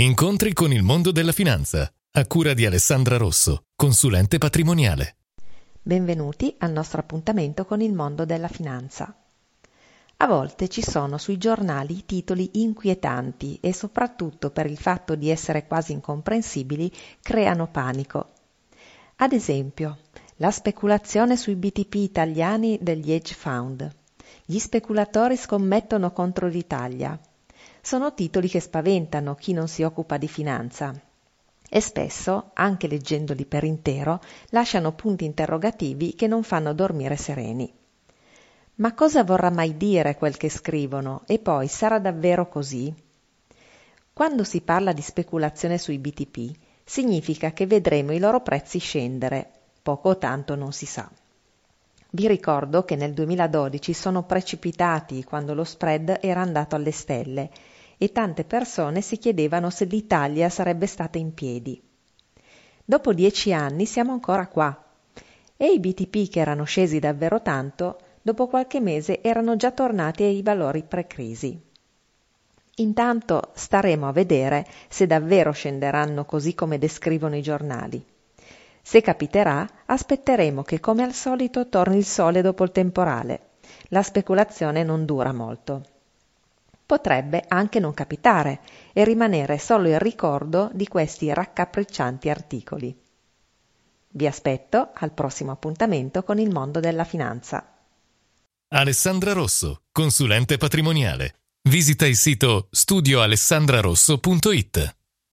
Incontri con il mondo della finanza, a cura di Alessandra Rosso, consulente patrimoniale. Benvenuti al nostro appuntamento con il mondo della finanza. A volte ci sono sui giornali titoli inquietanti e soprattutto per il fatto di essere quasi incomprensibili creano panico. Ad esempio, la speculazione sui BTP italiani degli hedge fund. Gli speculatori scommettono contro l'Italia. Sono titoli che spaventano chi non si occupa di finanza e spesso, anche leggendoli per intero, lasciano punti interrogativi che non fanno dormire sereni. Ma cosa vorrà mai dire quel che scrivono? E poi sarà davvero così? Quando si parla di speculazione sui BTP, significa che vedremo i loro prezzi scendere, poco o tanto non si sa. Vi ricordo che nel 2012 sono precipitati quando lo spread era andato alle stelle e tante persone si chiedevano se l'Italia sarebbe stata in piedi. Dopo dieci anni siamo ancora qua e i BTP che erano scesi davvero tanto, dopo qualche mese erano già tornati ai valori pre-crisi. Intanto staremo a vedere se davvero scenderanno così come descrivono i giornali. Se capiterà, aspetteremo che come al solito torni il sole dopo il temporale. La speculazione non dura molto potrebbe anche non capitare e rimanere solo il ricordo di questi raccapriccianti articoli. Vi aspetto al prossimo appuntamento con il mondo della finanza. Alessandra Rosso, consulente patrimoniale. Visita il sito studioalessandrarosso.it.